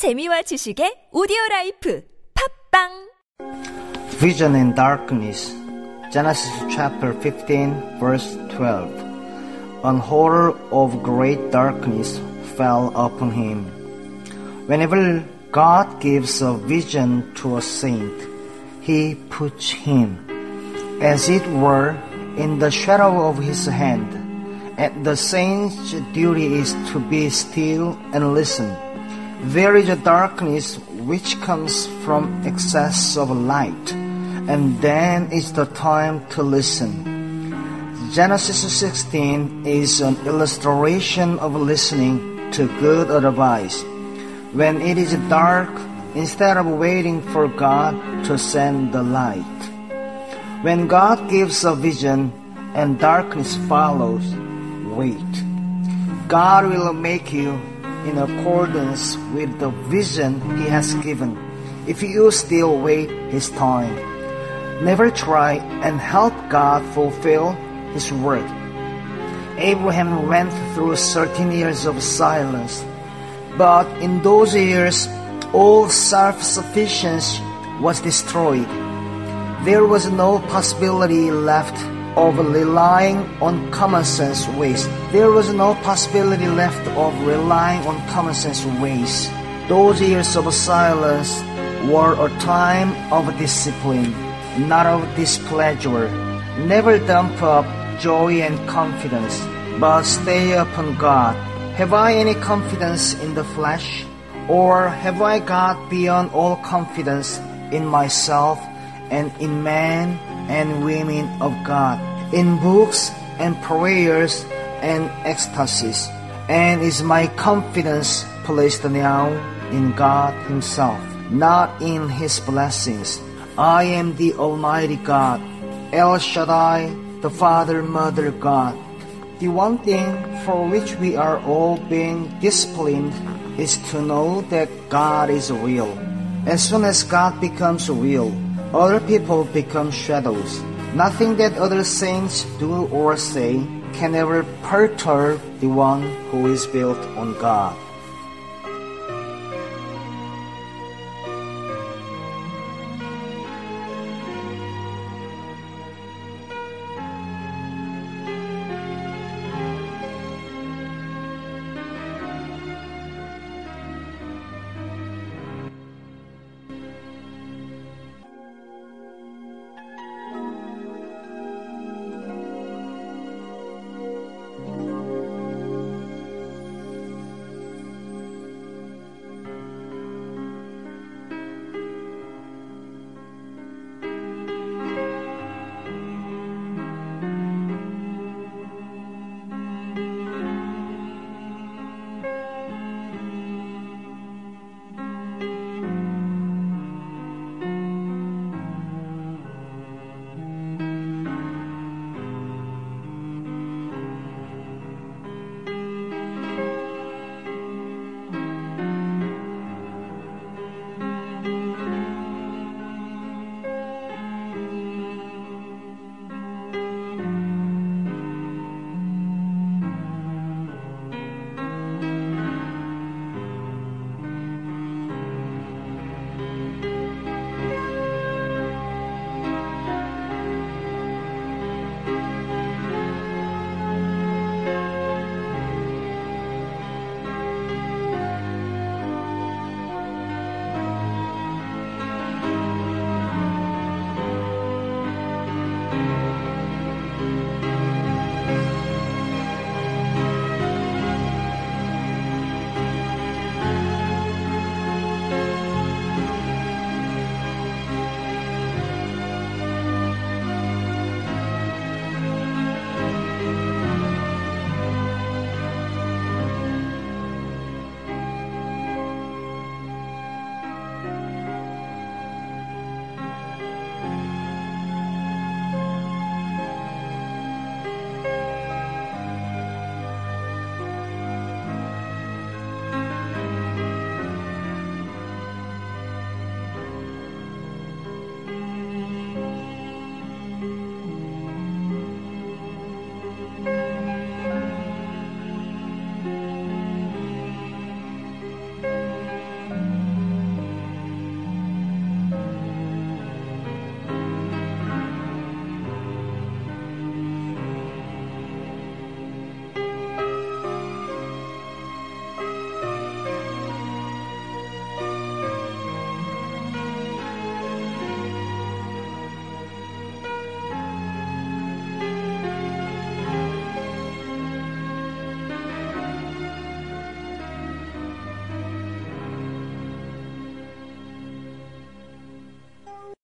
재미와 지식의 오디오 라이프 팝빵 Vision in darkness. Genesis chapter 15, verse 12. An horror of great darkness fell upon him. Whenever God gives a vision to a saint, he puts him, as it were, in the shadow of his hand. And the saint's duty is to be still and listen. There is a darkness which comes from excess of light, and then is the time to listen. Genesis 16 is an illustration of listening to good advice. When it is dark, instead of waiting for God to send the light. When God gives a vision and darkness follows, wait. God will make you in accordance with the vision He has given if you still wait His time. Never try and help God fulfill His word. Abraham went through 13 years of silence, but in those years, all self-sufficiency was destroyed. There was no possibility left of relying on common sense ways. There was no possibility left of relying on common sense ways. Those years of silence were a time of discipline, not of displeasure. Never dump up joy and confidence, but stay upon God. Have I any confidence in the flesh? Or have I got beyond all confidence in myself and in men and women of God, in books and prayers and ecstasies? And is my confidence placed now in God Himself, not in His blessings? I am the Almighty God, El Shaddai, the Father, Mother God. The one thing for which we are all being disciplined is to know that God is real. As soon as God becomes real, other people become shadows. Nothing that other saints do or say can ever perturb the one who is built on God.